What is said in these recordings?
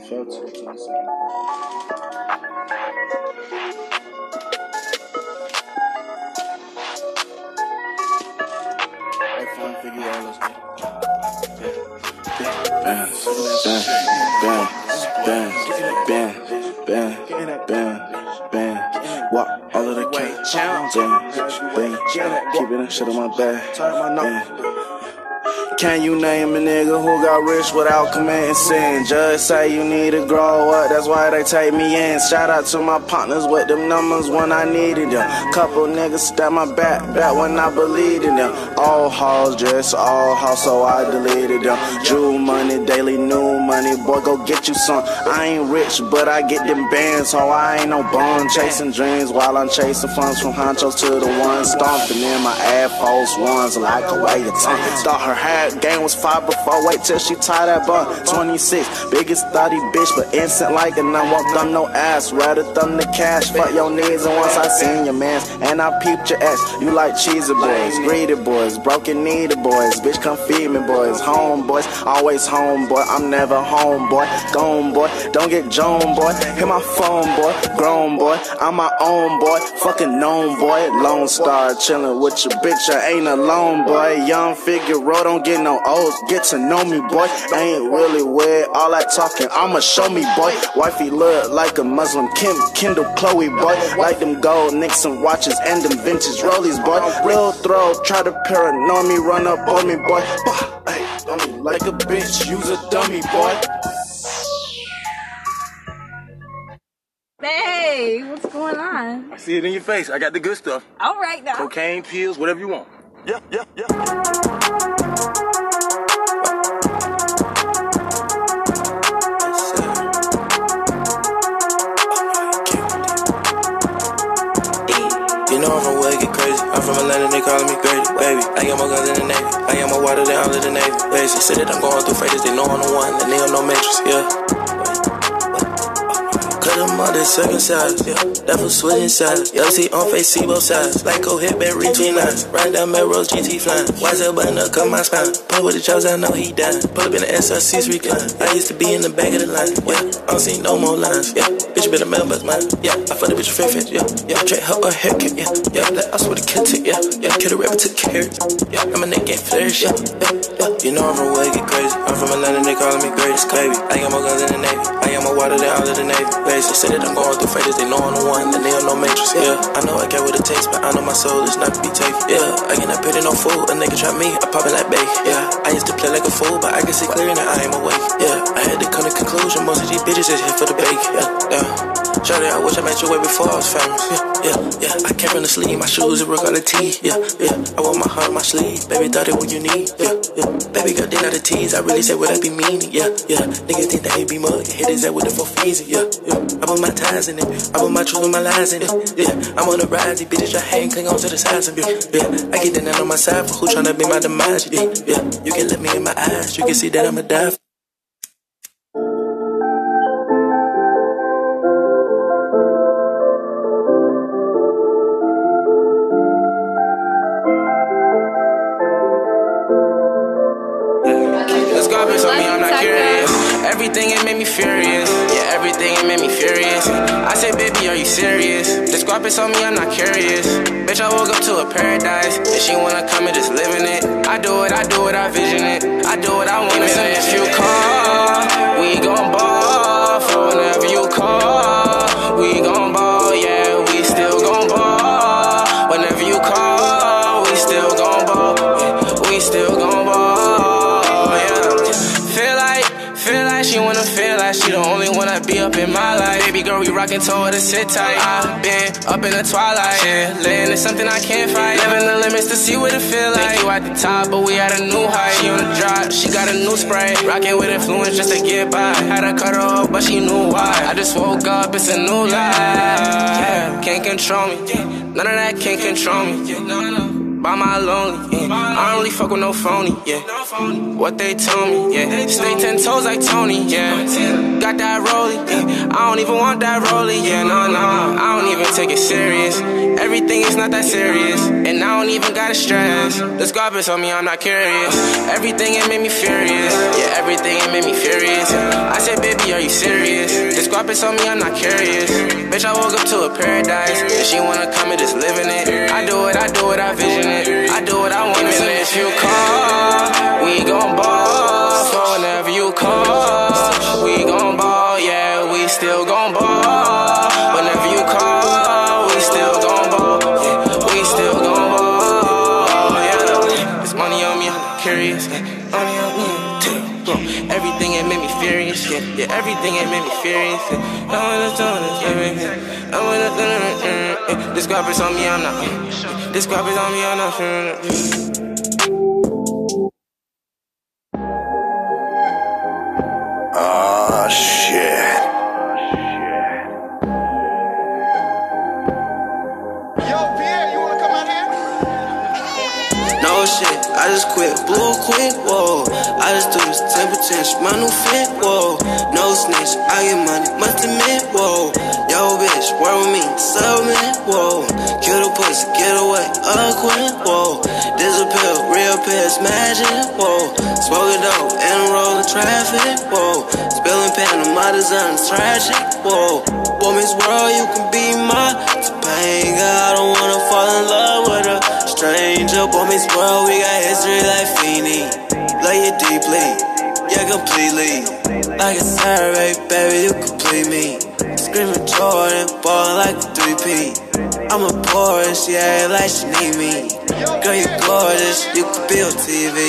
felt it in the second out, bounce, bounce, bounce, bounce. Walk all of the cats, challenge. bang, bang. Keep it shit on my back. Bang. Can you name a nigga who got rich without committing sin? Just say you need to grow up, that's why they take me in. Shout out to my partners with them numbers when I needed them. Couple niggas stab my back, back when I believed in them. All halls, just all halls, so I deleted them. Jewel money, daily new money, boy, go get you some. I ain't rich, but I get them bands, so I ain't no bum. Chasing dreams while I'm chasing funds from honchos to the ones stomping in my ass false ones like a way of tongue. Thought her hair game was five before, wait till she tie that bun. 26, biggest thotty bitch, but instant like a none. Won't thumb no ass, rather thumb the cash. Fuck your needs, and once I seen your mans, and I peeped your ass. You like cheesy boys, greedy boys, broken needed boys. Bitch, come feed me, boys. Home boys, always home, boy. I'm never home, boy. Gone, boy. Don't get Joan, boy. Hit my phone, boy. Grown, boy. I'm my own, boy. Fucking known, boy. Lone Star, chillin' with your bitch. I ain't alone, boy. Young figure, don't get no O's. Get to know me, boy. I ain't really weird. All that talking, I'ma show me, boy. Wifey look like a Muslim. Kim, Kendall, Chloe, boy. Like them gold Nixon watches and them vintage rollies, boy. Real throw, try to paranoid me, run up on me, boy. Bah, ay, dummy, like a bitch, use a dummy, boy. Hey, what's going on? I see it in your face. I got the good stuff. All right now. Cocaine, pills, whatever you want. Yeah, yeah, yeah. You know I'm from where it get crazy. I'm from Atlanta, they. Say that I'm going through phases, they know I'm the one. The nigga no matrix, yeah. Cut them out the second size, yeah. That was switching sides. Yo, see on face, see both sides. Like go hit back, reach nines. Ride down Melrose, GT flying. Why's that button up, cut my spine. Play with the chows, I know he dying. Pull up in the SRC's recline. I used to be in the back of the line, yeah. I don't see no more lines, yeah. Bitch better member but mine, yeah. I fuck the bitch fit fit, yeah. Yeah, Trey her a haircut, yeah. Yeah, that I swear to kill it, yeah. Yeah, kill the rapper took care, yeah. I'm a nigga get flourish, yeah. Yeah, yeah. You know I'm from where get crazy. I'm from Atlanta, they calling me greatest, baby. I got more guns than the Navy. I got more water than all of the Navy. Basic. Say that I'm going through phases, they know I'm the one. The nigga no matrix, yeah. I know I got what it takes, but I know my soul is not to be taken, yeah. I cannot pity no fool. A nigga try me, I pop it like bait, yeah. I used to play like a fool, but I can see clear now I am awake, yeah. I had to come to conclusion, most of these bitches is here for the bake, yeah, yeah. Shawty, I wish I met you way before I was famous. Yeah, yeah, yeah. I came from the sleeve, my shoes, it on the tee. Yeah, yeah. I want my heart on my sleeve. Baby, thought it what you need. Yeah, yeah. Baby girl, they not the tease. I really said, what I be mean? Yeah, yeah. Niggas think that he be mug. Hit his head with the four fees. Yeah, yeah. I put my ties in it. I put my truth and my lies in it. Yeah, I'm on the rise. These bitches try hang, cling on to the sides of you. Yeah, I get the net on my side for who tryna be my demise. Yeah, yeah. You can look me in my eyes. You can see that I'ma die. Let's Everything it made me furious. Yeah, everything it made me furious. I said, baby, are you serious? The guap is on me, I'm not curious. Bitch, I woke up to a paradise. And she wanna come and just live in it. I do it, I do it, I vision it. I do what I want. Even Rockin', told her to sit tight. I've been up in the twilight. Chillin' is something I can't fight. Living the limits to see what it feel like. Think you at the top, but we at a new height. She on the drop, she got a new spray. Rockin' with influence just to get by. Had to cut her off, but she knew why. I just woke up, it's a new life. Can't control me. None of that can't control me. By my lonely, yeah. I don't really fuck with no phony, yeah. What they told me, yeah. Stay ten toes like Tony, yeah. Got that rollie, yeah. I don't even want that rollie, yeah. No, no, I don't even take it serious. Everything is not that serious, and I don't even gotta stress. This garbage on me, I'm not curious. Everything it made me furious, yeah. Everything it made me furious. I said, baby, are you serious? Guap is on me, I'm not curious. Bitch, I woke up to a paradise. And she wanna come and just live in it. I do it, I do it, I vision it. I do what I want to if you call, we gon' ball. So whenever you call, we gon' ball. Yeah, we still gon' ball. Whenever you call, Everything it made me furious. Yeah. I wanna yeah. I wanna do this, guap is on me, I'm not. This guap is on me, I'm not. This 10 potential, my new fit, whoa. No snitch, I get money, must admit, whoa. Yo, bitch, work with me, settlement, whoa. Kill the pussy, get away, acquaint, whoa. Disappear, real piss, magic, whoa. Smoke a dope, and roll the traffic, whoa. Spilling pen on my design, is tragic, whoa. Woman's world, you can be my Topanga. I don't wanna fall in love with a stranger. Woman's world, we got history like Feeny. Love you deeply, yeah, completely. Like a Saturday, baby, you complete me. Screaming Jordan, ballin' like a 3P. I'm a poor and she act like she need me. Girl, you gorgeous, you could be on TV.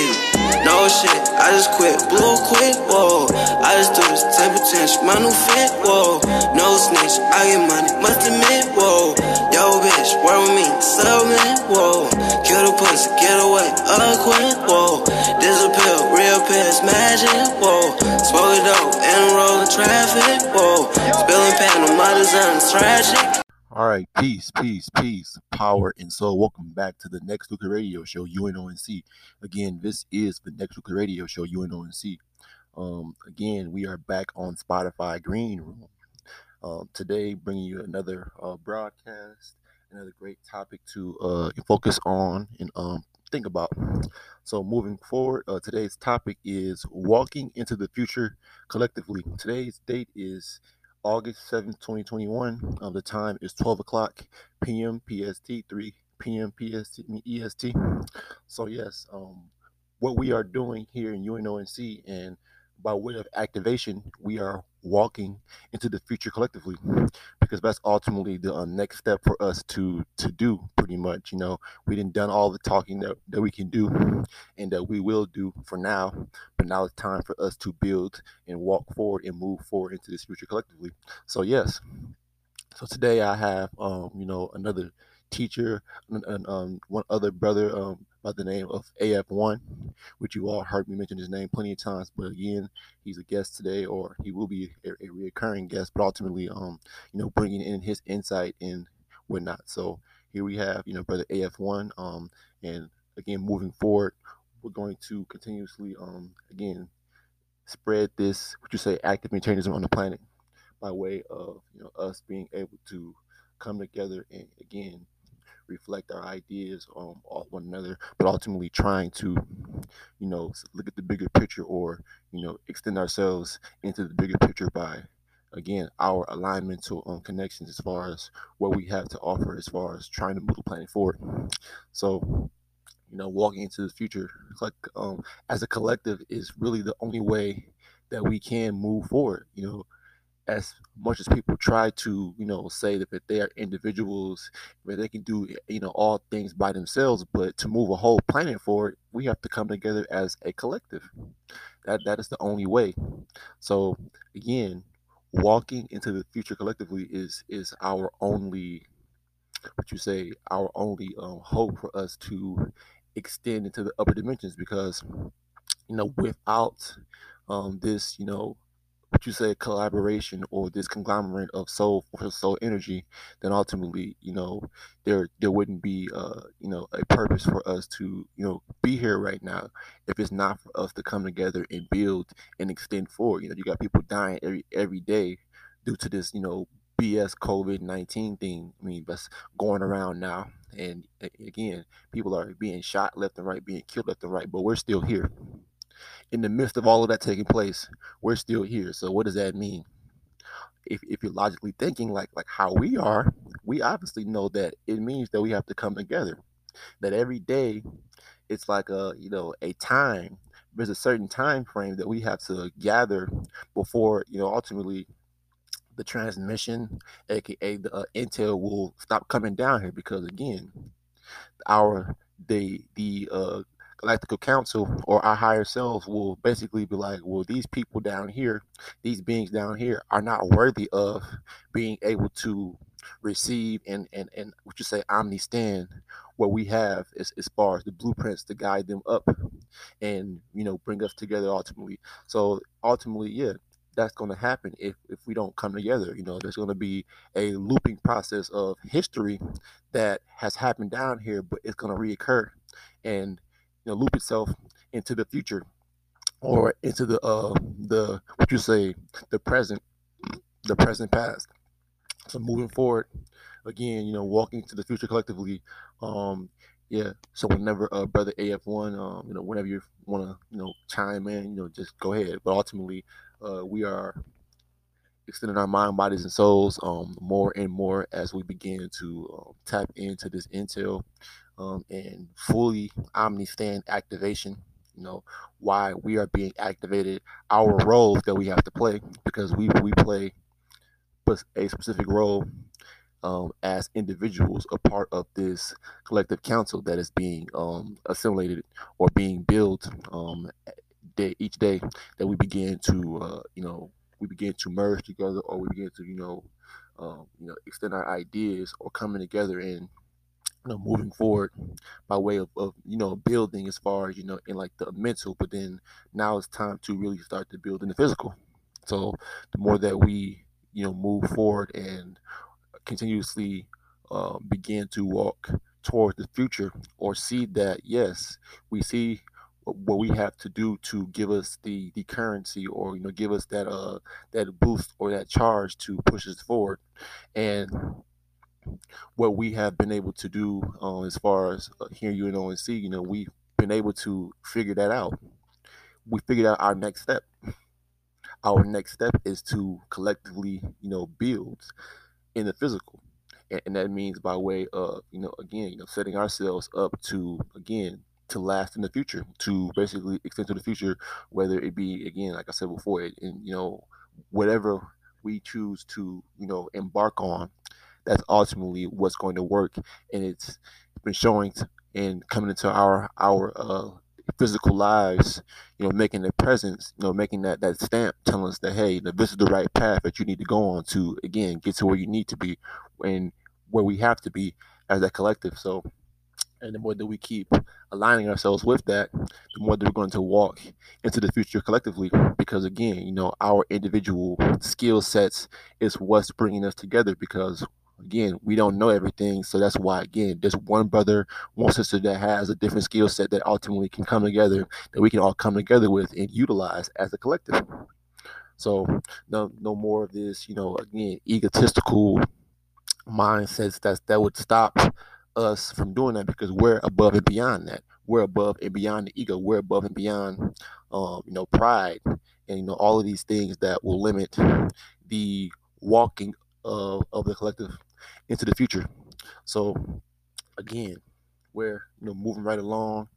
No shit, I just quit, blew quick, whoa. I just do this 10 potential, my new fit, whoa. No snitch, I get money, must admit, whoa. Yo, bitch, work with me, settlement, whoa. Kill the pussy, get away, acquaint, whoa. Disappear, real piss, magic, whoa. Smoke a dope, and roll the traffic, whoa. Spilling pan on my design, tragic. All right, peace, peace, peace, power, and soul. Welcome back to the Next Luca Radio Show, UNONC. Again, this is the Next Luca Radio Show, UNONC. Um, again, we are back on Spotify Green Room. Um, today, bringing you another uh, broadcast, another great topic to uh, focus on and um, think about. So, moving forward, uh, today's topic is walking into the future collectively. Today's date is August 7th, 2021. Uh, the time is 12 o'clock p.m. PST, 3 p.m. PST, EST. So, yes, um, what we are doing here in UNONC and by way of activation, we are walking into the future collectively because that's ultimately the uh, next step for us to to do pretty much you know? We didn't done all the talking that, that we can do and that we will do for now but now it's time for us to build and walk forward and move forward into this future collectively. So yes. So today i have um you know another teacher and, um one other brother um by the name of af1 which you all heard me mention his name plenty of times but again he's a guest today or he will be a, a recurring guest but ultimately um you know bringing in his insight and whatnot. So here we have you know brother af1 um and again moving forward we're going to continuously um again spread this what you say active mutation on the planet by way of you know us being able to come together and again reflect our ideas um, off one another, but ultimately trying to, you know, look at the bigger picture or, you know, extend ourselves into the bigger picture by, again, our alignmental um, connections as far as what we have to offer as far as trying to move the planet forward. So, you know, walking into the future like um, as a collective is really the only way that we can move forward. You know, as much as people try to, you know, say that, that they are individuals, where they can do, you know, all things by themselves, but to move a whole planet forward, we have to come together as a collective. That that is the only way. So again, walking into the future collectively is is our only, what you say, our only um, hope for us to extend into the upper dimensions because, you know, without um, this, you know, what you say collaboration or this conglomerate of soul for soul energy then ultimately you know there there wouldn't be uh you know a purpose for us to you know be here right now if it's not for us to come together and build and extend forward. You know you got people dying every every day due to this you know bs covid-19 thing. I mean that's going around now. And again people are being shot left and right being killed left and right but we're still here in the midst of all of that taking place, we're still here. So what does that mean? If, if you're logically thinking like like how we are, we obviously know that it means that we have to come together. That every day it's like a you know a time. There's a certain time frame that we have to gather before you know ultimately the transmission, aka the uh, intel, will stop coming down here because again, our the the uh, galactical council or our higher selves will basically be like, well, these people down here, these beings down here, are not worthy of being able to receive and and and what you say omnistand what we have as, as far as the blueprints to guide them up and you know bring us together ultimately so ultimately yeah that's going to happen if, if we don't come together. You know, there's going to be a looping process of history that has happened down here, but it's going to reoccur and you know loop itself into the future or into the uh the what you say the present the present past. So moving forward, again, you know, walking to the future collectively. Um, yeah. So whenever uh brother AF1, um, you know, whenever you want to, you know, chime in, you know, just go ahead. But ultimately, uh, we are extending our mind, bodies, and souls um, more and more as we begin to um, tap into this intel um, and fully omni-stand activation. You know why we are being activated, our roles that we have to play because we we play a specific role um, as individuals, a part of this collective council that is being um, assimilated or being built um, day each day that we begin to uh, you know we begin to merge together or we begin to you know um, you know extend our ideas or coming together and you know moving forward by way of, of you know building as far as you know in like the mental but then now it's time to really start to build in the physical. So the more that we you know move forward and continuously uh, begin to walk towards the future or see that yes we see what we have to do to give us the the currency or you know give us that uh that boost or that charge to push us forward. And what we have been able to do uh, as far as uh, here you and see you know we've been able to figure that out. We figured out our next step. Our next step is to collectively you know build in the physical. And, and that means by way of you know again you know setting ourselves up to again to last in the future, to basically extend to the future, whether it be again, like I said before, it, and you know, whatever we choose to, you know, embark on, that's ultimately what's going to work. And it's been showing and coming into our our uh, physical lives, you know, making a presence, you know, making that that stamp telling us that hey, this is the right path that you need to go on to again get to where you need to be and where we have to be as a collective. So and the more that we keep aligning ourselves with that, the more that we're going to walk into the future collectively. Because again, you know, our individual skill sets is what's bringing us together. Because again, we don't know everything, so that's why again, there's one brother, one sister that has a different skill set that ultimately can come together, that we can all come together with and utilize as a collective. So no, no more of this, you know, again, egotistical mindsets that that would stop us from doing that because we're above and beyond that. We're above and beyond the ego. We're above and beyond, um, you know, pride and you know all of these things that will limit the walking of of the collective into the future. So again, we're you know moving right along.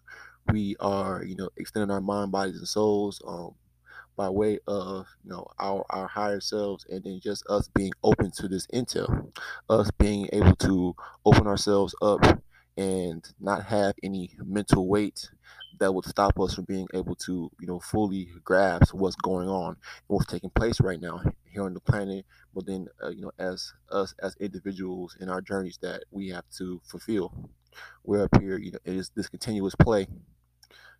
We are you know extending our mind, bodies, and souls. Um, by way of you know our our higher selves and then just us being open to this intel us being able to open ourselves up and not have any mental weight that would stop us from being able to you know fully grasp what's going on and what's taking place right now here on the planet but then uh, you know as us as individuals in our journeys that we have to fulfill we're up here you know it is this continuous play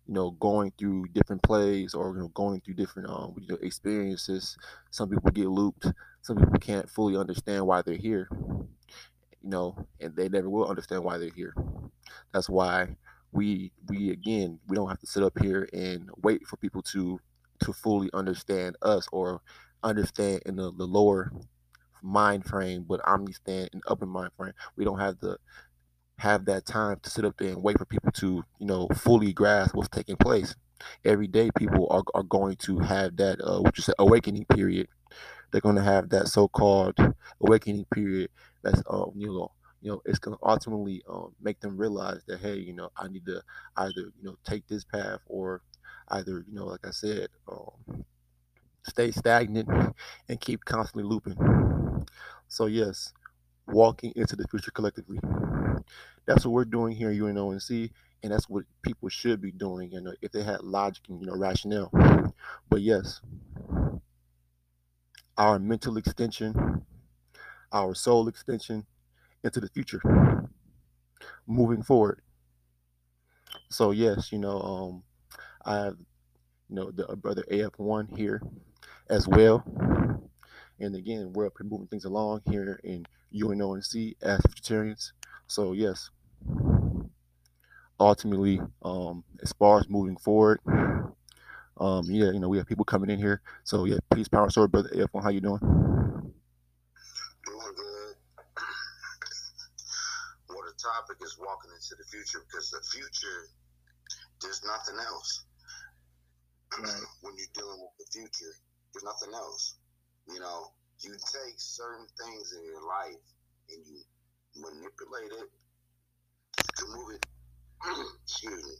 you know, going through different plays or you know, going through different um, you know, experiences. Some people get looped. Some people can't fully understand why they're here. You know, and they never will understand why they're here. That's why we we again we don't have to sit up here and wait for people to to fully understand us or understand in the, the lower mind frame, but omni-stand in upper mind frame. We don't have the have that time to sit up there and wait for people to, you know, fully grasp what's taking place. every day people are, are going to have that uh, you say awakening period. They're going to have that so-called awakening period. That's um, you know you know it's going to ultimately um, make them realize that hey you know I need to either you know take this path or either you know like I said um, stay stagnant and keep constantly looping. So yes, walking into the future collectively. That's what we're doing here at UNONC, and that's what people should be doing, you know, if they had logic and you know rationale. But yes, our mental extension, our soul extension into the future, moving forward. So yes, you know, um, I have you know the uh, brother AF1 here as well. And again, we're moving things along here in UNONC as vegetarians. So yes, ultimately, um, as far as moving forward, um, yeah, you know, we have people coming in here. So yeah, peace, power, sword, brother F1, how you doing? Doing good. Well, the topic is walking into the future because the future, there's nothing else. when you're dealing with the future, there's nothing else. You know, you take certain things in your life and you manipulate it to move it, excuse me,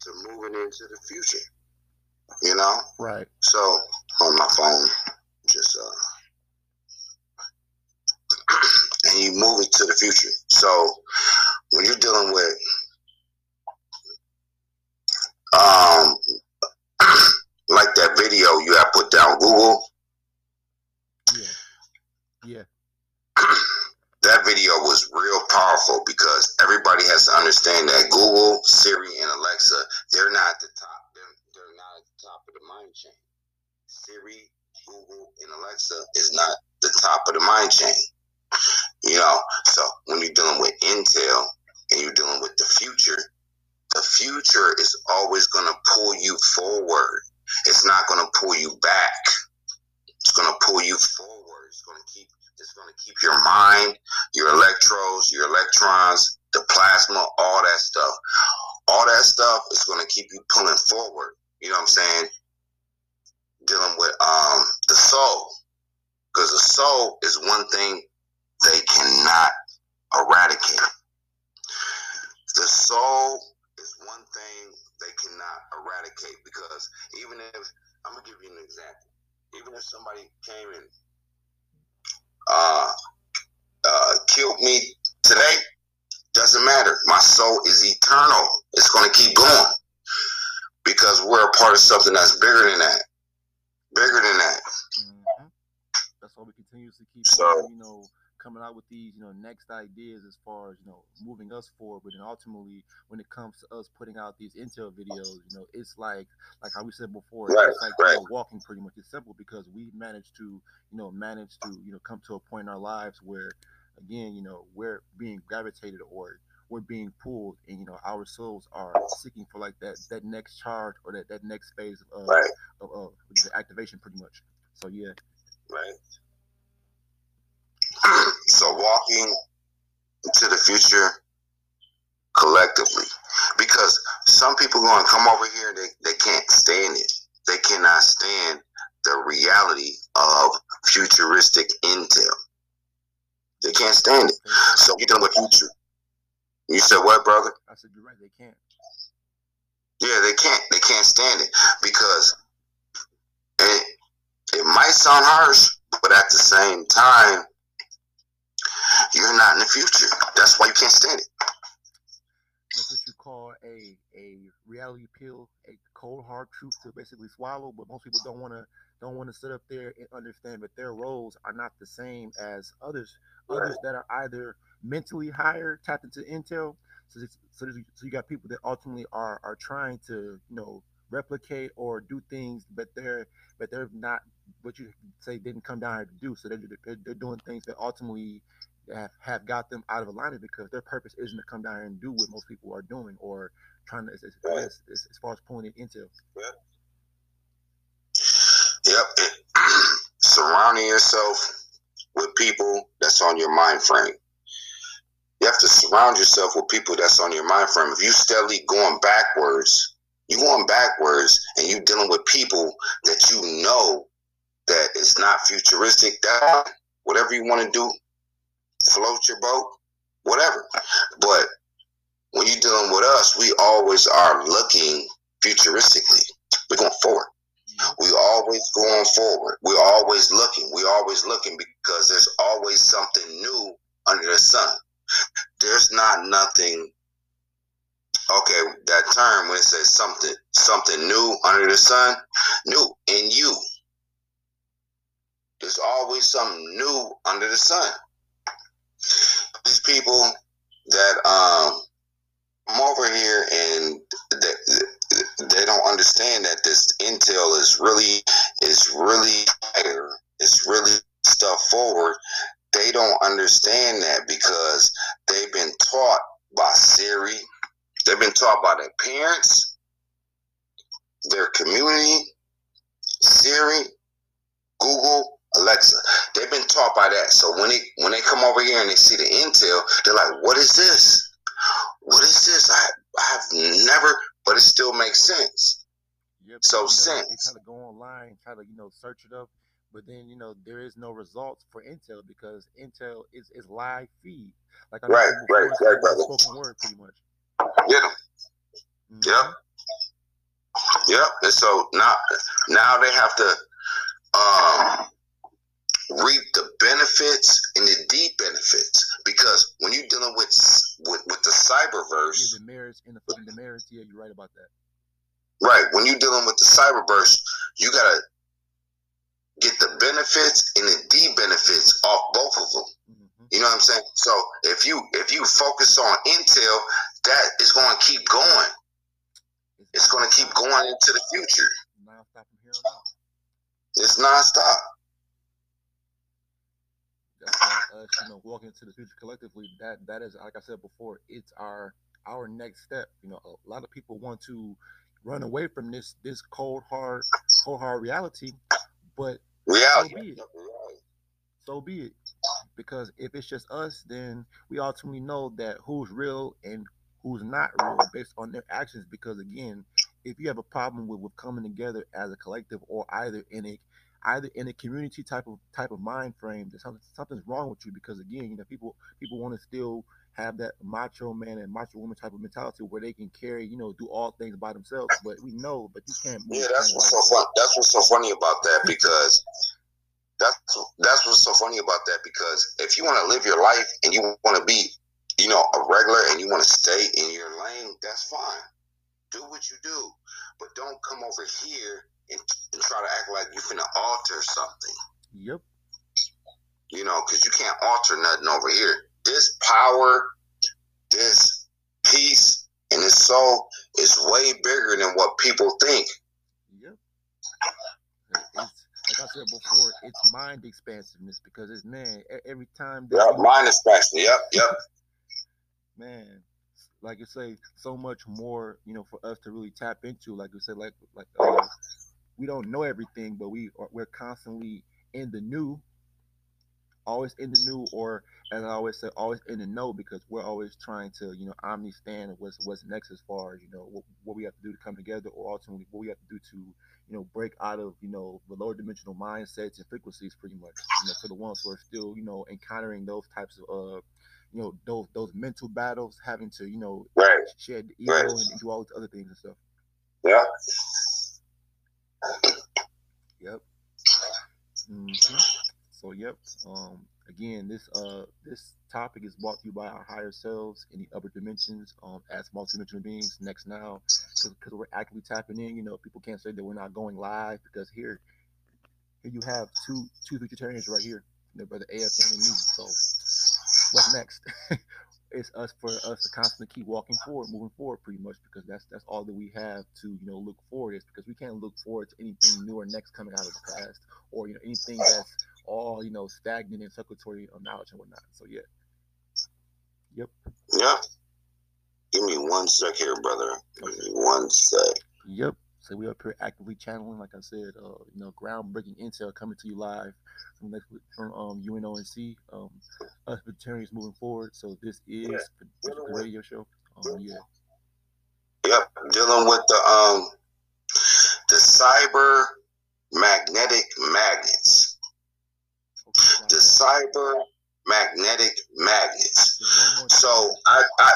to move it into the future. You know? Right. So on my phone, just uh, and you move it to the future. So when you're dealing with um like that video you have put down Google. Yeah. Yeah. that video was real powerful because everybody has to understand that Google, Siri, and Alexa, they're not the top. They're, they're not at the top of the mind chain. Siri, Google, and Alexa is not the top of the mind chain. You know, so when you're dealing with Intel and you're dealing with the future, the future is always going to pull you forward. It's not going to pull you back. It's going to pull you forward. It's going to keep it's going to keep your mind, your electrodes, your electrons, the plasma, all that stuff. All that stuff is going to keep you pulling forward. You know what I'm saying? Dealing with um the soul. Because the soul is one thing they cannot eradicate. The soul is one thing they cannot eradicate because even if I'm gonna give you an example, even if somebody came and uh, uh, killed me today, doesn't matter. My soul is eternal. It's gonna keep going because we're a part of something that's bigger than that, bigger than that. Mm-hmm. That's why we continuously keep So- you know, coming out with these, you know, next ideas as far as, you know, moving us forward. But then ultimately, when it comes to us putting out these intel videos, you know, it's like, like how we said before, Right, it's like you know, walking pretty much. It's simple because we managed to, you know, manage to, you know, come to a point in our lives where, again, you know, we're being gravitated or we're being pulled, and you know, our souls are seeking for like that that next charge or that that next phase of Right, of, of, of activation, pretty much. So yeah. right. So walking into the future collectively, because some people going to come over here, they they can't stand it. They cannot stand the reality of futuristic intel. They can't stand it. So you're dealing with future. You said what, brother? I said you're right. They can't. Yeah, they can't. They can't stand it because it, it might sound harsh, but at the same time, you're not in the future. That's why you can't stand it. That's what you call a a reality pill, a cold hard truth to basically swallow. But most people don't want to don't want to sit up there and understand that their roles are not the same as others. Others that are either mentally higher, tapped into intel. So, so, so you got people that ultimately are are trying to you know replicate or do things, but they're but they're not what you say didn't come down here to do. So they're they're, they're doing things that ultimately have, have got them out of alignment because their purpose isn't to come down here and do what most people are doing or trying to as, as, Right. as, as, as far as pulling it into. Yep. It, surrounding yourself with people that's on your mind frame. You have to surround yourself with people that's on your mind frame. If you steadily going backwards, you going backwards and you dealing with people that you know that is not futuristic. That whatever you want to do, float your boat, whatever. But when you're dealing with us, we always are looking futuristically. We're going forward. We always going forward. We're always looking. We're always looking because there's always something new under the sun. There's not nothing. Okay, that term when it says something something new under the sun, new in you. There's always something new under the sun. These people that um come over here and they, they don't understand that this intel is really is really higher. It's really stuff forward. They don't understand that because they've been taught by Siri. They've been taught by their parents, their community, Siri, Google, Alexa. They've been taught by that. So when they when they come over here and they see the intel, they're like, "What is this? What is this? I I've never." But it still makes sense. Yep. So sense. They try to go online, try to you know search it up, but then you know there is no results for Intel because Intel is is live feed. Like I Right, right, right, brother. Spoken word, pretty much. Yeah. Mhm. Yep. Yep. And so now now they have to um reap the benefits and the deep benefits because when you're dealing with with, with the cyberverse the merits and the demerits. Yeah, you're right about that. Right. When you're dealing with the cyberverse, you gotta get the benefits and the deep benefits off both of them. hmm You know what I'm saying? So if you if you focus on Intel, that is going to keep going. It's going to keep going into the future. It's Non-stop from here on out. It's nonstop. That's why us, you know, walking into the future collectively. That that is, like I said before, it's our our next step. You know, a lot of people want to run away from this this cold hard cold hard reality, but Reality. So be it. so be it. Because if it's just us, then we ultimately know that who's real and who's not real based on their actions. Because again, if you have a problem with, with coming together as a collective or either in a either in a community type of type of mind frame, there's something something's wrong with you. Because again, you know, people people want to still have that macho man and macho woman type of mentality where they can carry, you know, do all things by themselves. But we know, but you can't move. Yeah, that's what's so fun. That's what's so funny about that because that's that's what's so funny about that because if you want to live your life and you want to be, you know, a regular and you want to stay in your lane, that's fine. Do what you do, but don't come over here and, and try to act like you finna alter something. Yep. You know, because you can't alter nothing over here. This power, this peace, and this soul is way bigger than what people think. Yep. It's like I said before, it's mind expansiveness because it's man, every time that Yep, mine especially. Yep, yep. man, like you say, so much more, you know, for us to really tap into. Like you said, like like uh, we don't know everything, but we are, we're constantly in the new, always in the new, or as I always say, always in the know because we're always trying to, you know, understand what's what's next as far as you know what, what we have to do to come together, or ultimately what we have to do to, you know, break out of you know the lower dimensional mindsets and frequencies, pretty much. You know, for the ones who are still, you know, encountering those types of uh you know those those mental battles, having to you know Right. shed the ego Right. and, do all these other things and stuff. Yep. Yep. hmm So yep. Um. Again, this uh this topic is brought to you by our higher selves in the upper dimensions. Um, as multidimensional beings. Next now, because we're actively tapping in. You know, people can't say that we're not going live because here, here you have two two vegetarians right here. Brother AFN and me. So what's next? it's us for us to constantly keep walking forward, moving forward, pretty much, because that's that's all that we have to you know look forward is because we can't look forward to anything new or next coming out of the past or you know anything that's all you know stagnant and circulatory of knowledge and whatnot. So yeah, yep, Yep. Give me one sec here, brother. Give me one sec. yep. So we up here actively channeling, like I said, uh, you know, groundbreaking intel coming to you live from next from um UNONC, um, us vegetarians moving forward. So this is the radio show. Um, yeah. Yep, dealing with the um the cyber magnetic magnets. The cyber magnetic magnets. So I, I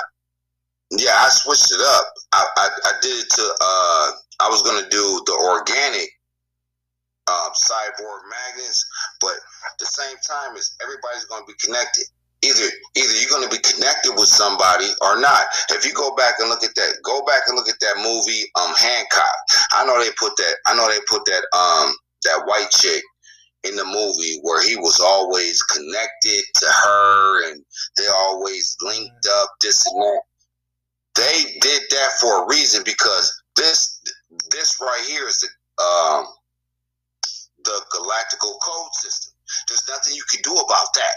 yeah, I switched it up. I, I, I did it to uh I was gonna do the organic um, cyborg magnets, but at the same time is everybody's gonna be connected. Either either you're gonna be connected with somebody or not. If you go back and look at that, go back and look at that movie, um Hancock. I know they put that I know they put that um that white chick in the movie where he was always connected to her and they always linked up this and that. They did that for a reason because this this right here is the um the galactical code system. There's nothing you can do about that.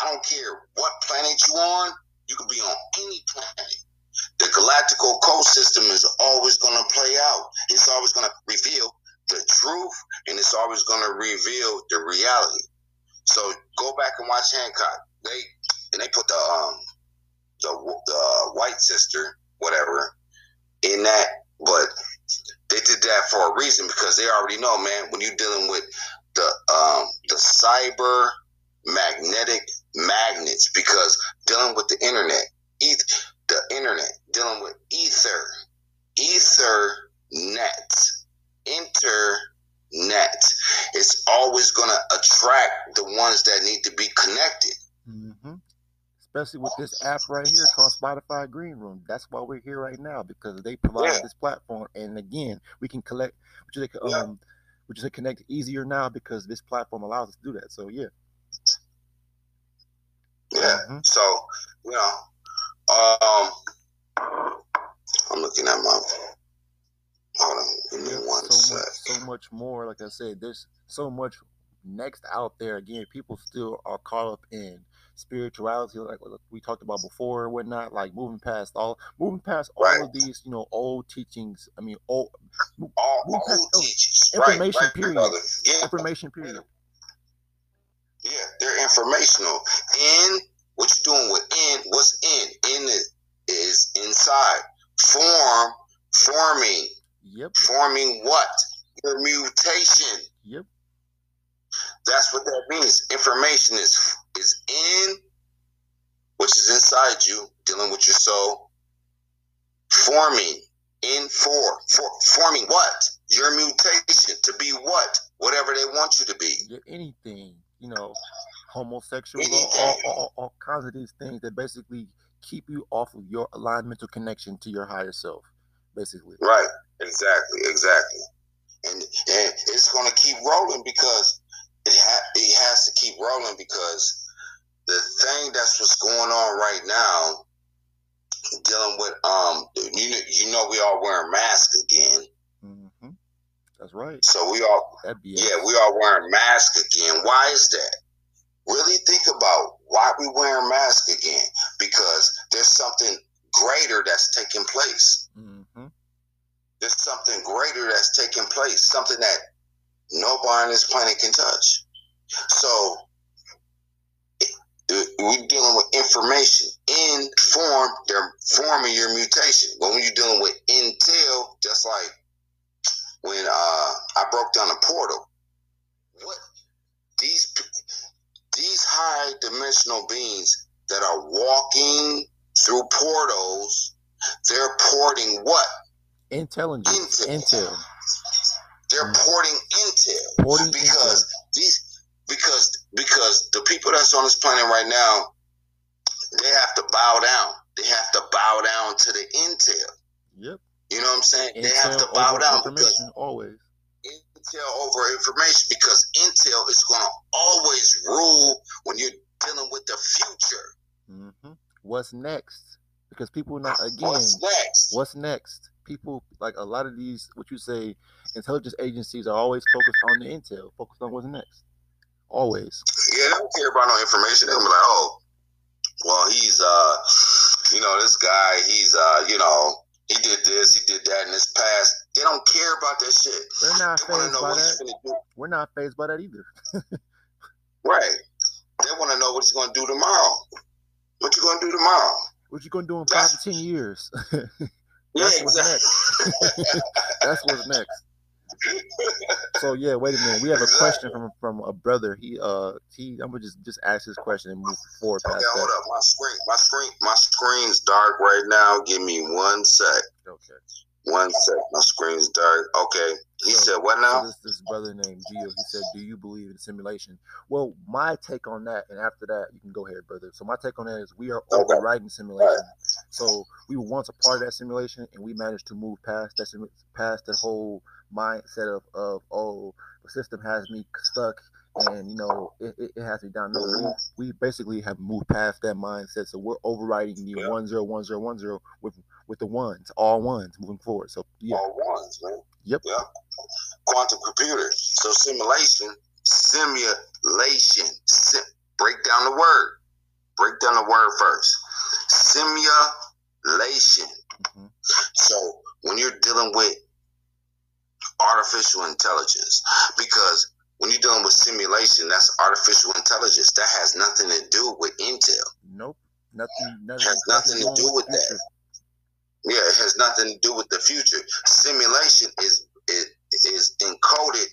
I don't care what planet you're on, you can be on any planet. The galactical code system is always going to play out. It's always going to reveal the truth, and it's always going to reveal the reality. So go back and watch Hancock. They and they put the um the the white sister whatever in that, but they did that for a reason because they already know, man. When you're dealing with the um the cyber magnetic magnets, because dealing with the internet, eth- the internet, dealing with ether, ether nets, internet, it's always going to attract the ones that need to be connected. hmm Especially with this app right here called Spotify Green Room. That's why we're here right now because they provide Yeah. this platform. And again, we can collect, which is Yeah. um, which is connect easier now because this platform allows us to do that. So yeah. Yeah. Mhm. So, you know, um, I'm looking at my. Hold on, give me one so much, so much more. Like I said, there's so much next out there. Again, people still are caught up in spirituality, like we talked about before, and whatnot. Like moving past all, moving past all of these, you know, old teachings. I mean, old All, Move past all those teachings, information right, period. brother. Yeah, information period. yeah, they're informational. In what you're doing with in, what's in? In it is inside. Form, forming, Yep, forming what? Your mutation. yep, That's what that means. Information is is in, which is inside you, dealing with your soul. Forming in for, for forming what? Your mutation to be what? Whatever they want you to be. yeah, anything. You know, homosexual, all, all, all, all kinds of these things that basically keep you off of your alignmental connection to your higher self. Basically. Right. Exactly. Exactly. And and it's going to keep rolling because it ha- it has to keep rolling because the thing that's what's going on right now, dealing with um, you know, you know we all wearing masks again. hmm That's right. So we all yeah we are wearing masks again. Why is that? Really think about why we wearing masks again because there's something greater that's taking place. Mm-hmm. there's something greater that's taking place, something that nobody on this planet can touch. So we're dealing with information in form, they're forming your mutation. But when you're dealing with intel, just like when uh, I broke down the portal, what these these high dimensional beings that are walking through portals, they're porting what? Intelligence, Intel. intel, They're Mm. porting intel porting because intel. these because because the people that's on this planet right now, they have to bow down. They have to bow down to the intel. Yep. You know what I'm saying? they have Intel to bow over down information always. intel over information because intel is going to always rule when you're dealing with the future. Mm-hmm. What's next? Because people not again. What's next? What's next? People like a lot of these, what you say, intelligence agencies are always focused on the intel, focused on what's next. Always. Yeah, they don't care about no information. They'll be like, oh, well, he's uh, you know, this guy, he's uh, you know, he did this, he did that in his past. They don't care about that shit. We're not phased know by that. do. We're not phased by that either. Right. They want to know what he's gonna do tomorrow. What you gonna do tomorrow? What you gonna do in five to ten years? that's Yeah, what's next. that's what's next. So yeah, wait a minute. We have a question from from a brother. He uh he I'm gonna just just ask this question and move forward Okay, past hold that. up. My screen, my screen, my screen's dark right now. Give me one sec. Okay. One sec. My screen's dark. Okay. He So- said what So now? this this brother named Gio, he said, "Do you believe in simulation?" Well, my take on that, and after that, you can go ahead, brother. So my take on that is we are Okay. overriding simulation. So we were once a part of that simulation, and we managed to move past that sim- past that whole mindset of of oh, the system has me stuck, and you know it, it, has me down. No, we, we basically have moved past that mindset. So we're overriding the Yeah. one zero one zero one zero with with the ones, all ones moving forward. So yeah, All ones, man. Yep. Yeah. Quantum computer. So simulation, simulation. Sim- break down the word. Break down the word first. Simulation. Mhm. So when you're dealing with artificial intelligence, because when you're dealing with simulation, that's artificial intelligence. That has nothing to do with Intel. Nope. Nothing. Nothing. Has nothing to do with that. Yeah, it has nothing to do with the future. Simulation is it is encoded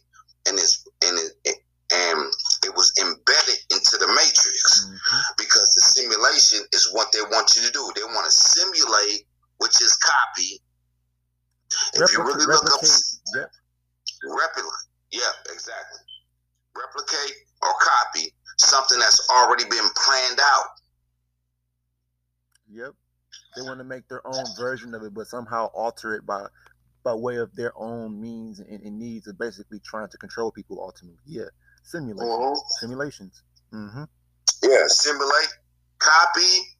and it's and it, it and it was embedded into the matrix Mhm. because the simulation is what they want you to do. They want to simulate, which is copy. If you really look up. Yep. replicate, yeah, exactly. Replicate or copy something that's already been planned out. Yep. They want to make their own version of it, but somehow alter it by by way of their own means and, and needs of basically trying to control people ultimately. Yeah. Simulations. Mhm. Simulations. Mm-hmm. Yeah, simulate, copy,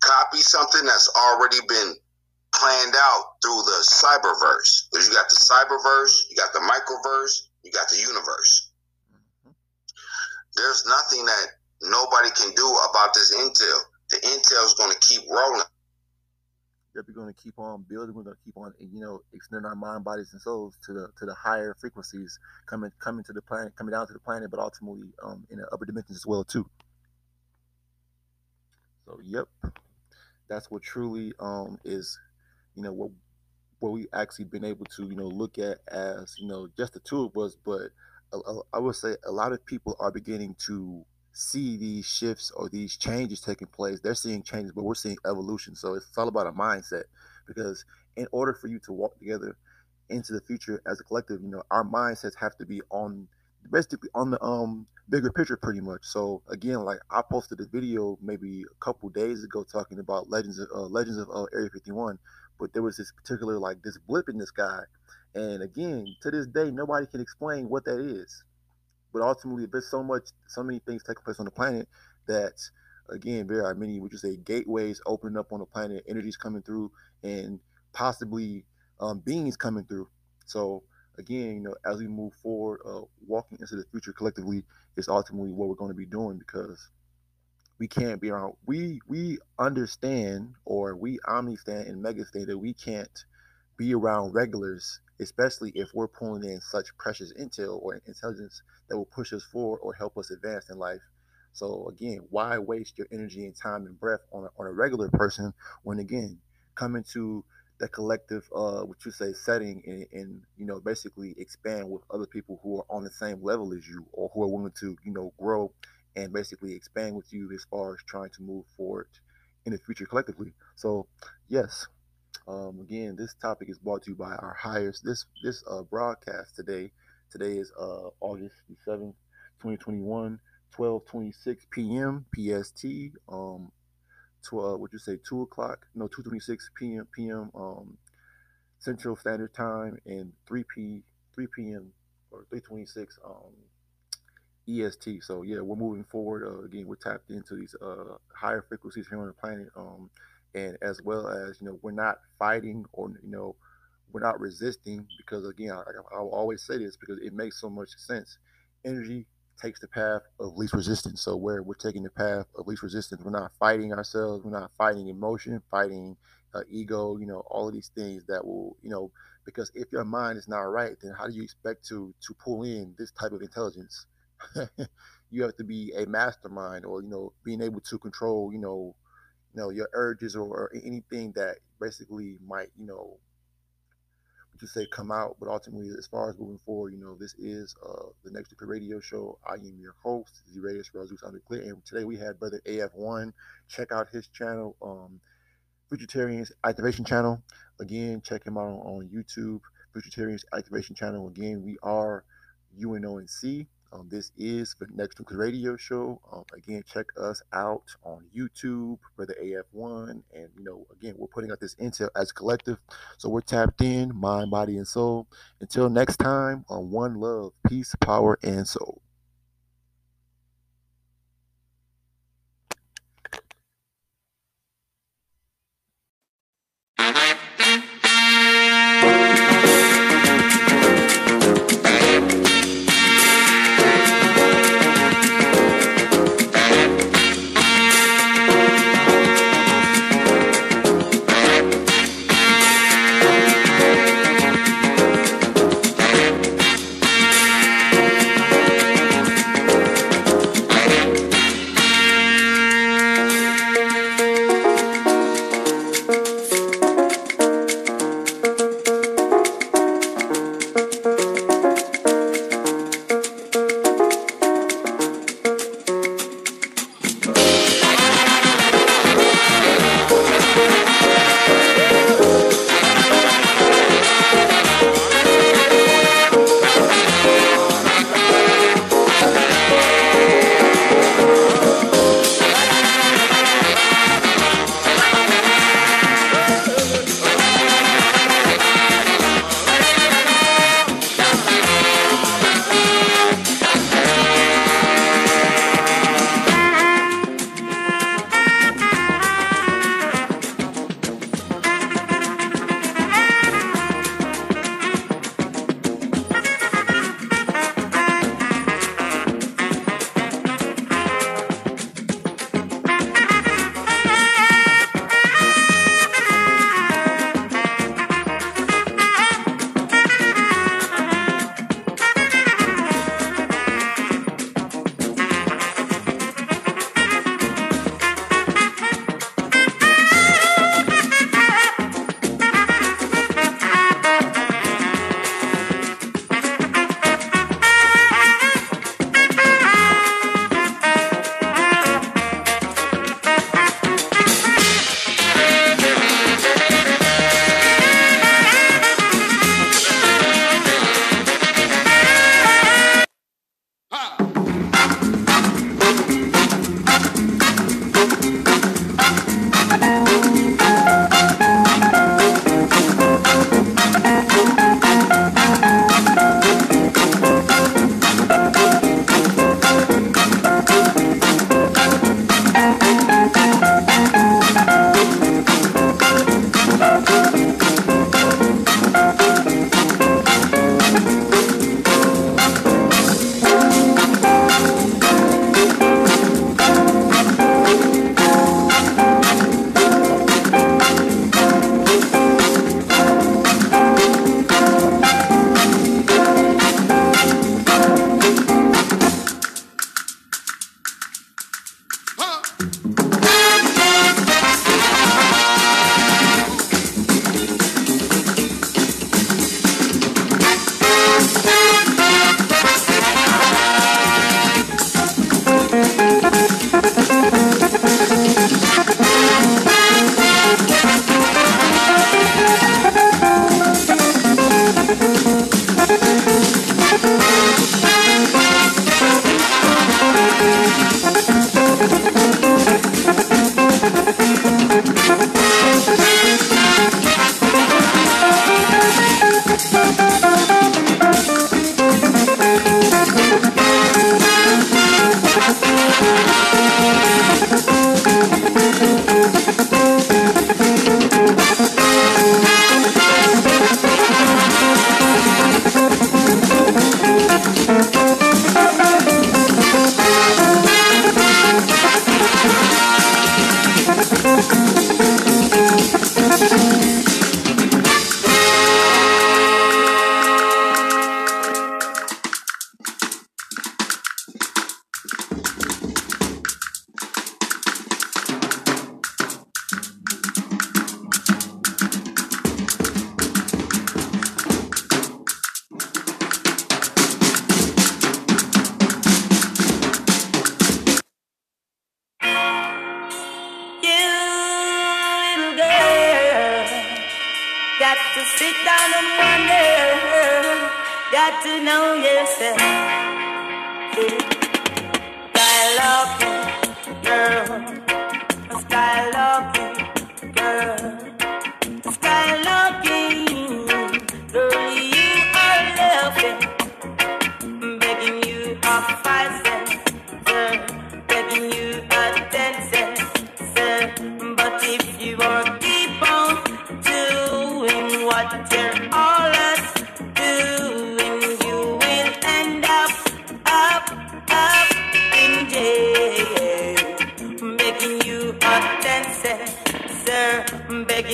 copy something that's already been planned out through the cyberverse. Because you got the cyberverse, you got the microverse, you got the universe. Mm-hmm. There's nothing that nobody can do about this intel. The intel is going to keep rolling. Yep, we're going to keep on building. We're going to keep on, you know, extending our mind, bodies, and souls to the to the higher frequencies coming coming to the planet, coming down to the planet, but ultimately um, in the upper dimensions as well too. So, yep, that's what truly um, is, you know, what what we actually been able to, you know, look at as, you know, just the two of us, but I would say a lot of people are beginning to see these shifts or these changes taking place. They're seeing changes, but we're seeing evolution. So it's all about a mindset because in order for you to walk together into the future as a collective, you know, our mindsets have to be on basically on the um bigger picture pretty much. So again, like I posted a video maybe a couple days ago talking about legends of uh, legends of uh, Area 51, but there was this particular like this blip in the sky, and again to this day nobody can explain what that is. But ultimately, there's so much, so many things taking place on the planet that, again, there are many, would you say, gateways opening up on the planet, energies coming through, and possibly um, beings coming through. So, again, you know, as we move forward, uh, walking into the future collectively is ultimately what we're going to be doing because we can't be around. We we understand, or we omnistand and megastand that we can't be around regulars, especially if we're pulling in such precious intel or intelligence that will push us forward or help us advance in life. So again, why waste your energy and time and breath on a, on a regular person when again coming to the collective, uh, what you say, setting and, and you know basically expand with other people who are on the same level as you or who are willing to you know grow and basically expand with you as far as trying to move forward in the future collectively. So yes, um, again, this topic is brought to you by our highest. This this uh, broadcast today. Today is uh, August the seventh, twenty twenty one. 12:26 p.m. PST. Um, uh, what you say, two o'clock? No, 2:26 p.m. p.m. Um, Central Standard Time and 3 p 3 p.m. or 3:26 um EST. So yeah, we're moving forward. Uh, again, we're tapped into these uh higher frequencies here on the planet. Um, and as well as you know, we're not fighting or you know, we're not resisting because again, I, I will always say this because it makes so much sense. Energy takes the path of least resistance. So where we're taking the path of least resistance, we're not fighting ourselves. We're not fighting emotion, fighting uh, ego. You know, all of these things that will, you know, because if your mind is not right, then how do you expect to to pull in this type of intelligence? you have to be a mastermind, or you know, being able to control, you know, you know your urges or, or anything that basically might you know to say come out but ultimately as far as moving forward you know this is uh the next Stupid radio show i am your host the radius Zeus Clear, and today we had brother af1 check out his channel um Futuritarians Activation Channel. Again, check him out on, on YouTube. Futuritarians Activation Channel. Again, we are UNONC. Um, this is the Next Nuclear Radio Show. Um, again, check us out on YouTube for the AF1. And, you know, again, we're putting out this intel as a collective. So we're tapped in, mind, body, and soul. Until next time, on One Love, Peace, Power, and Soul.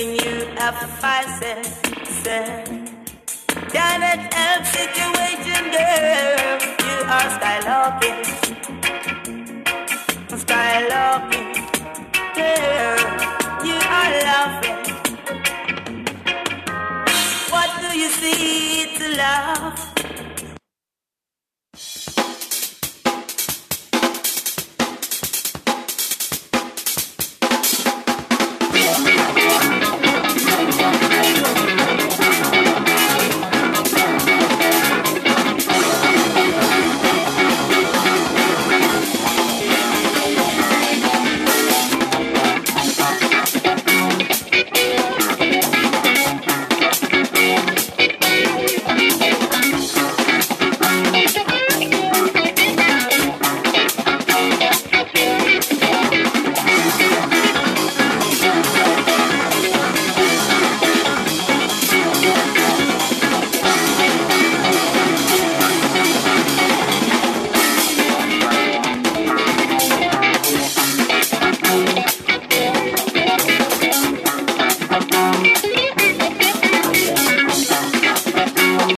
giving you advice. Janet M. Situation girl, you are skylocking. Skylocking. Girl, you are laughing. What do you see to love?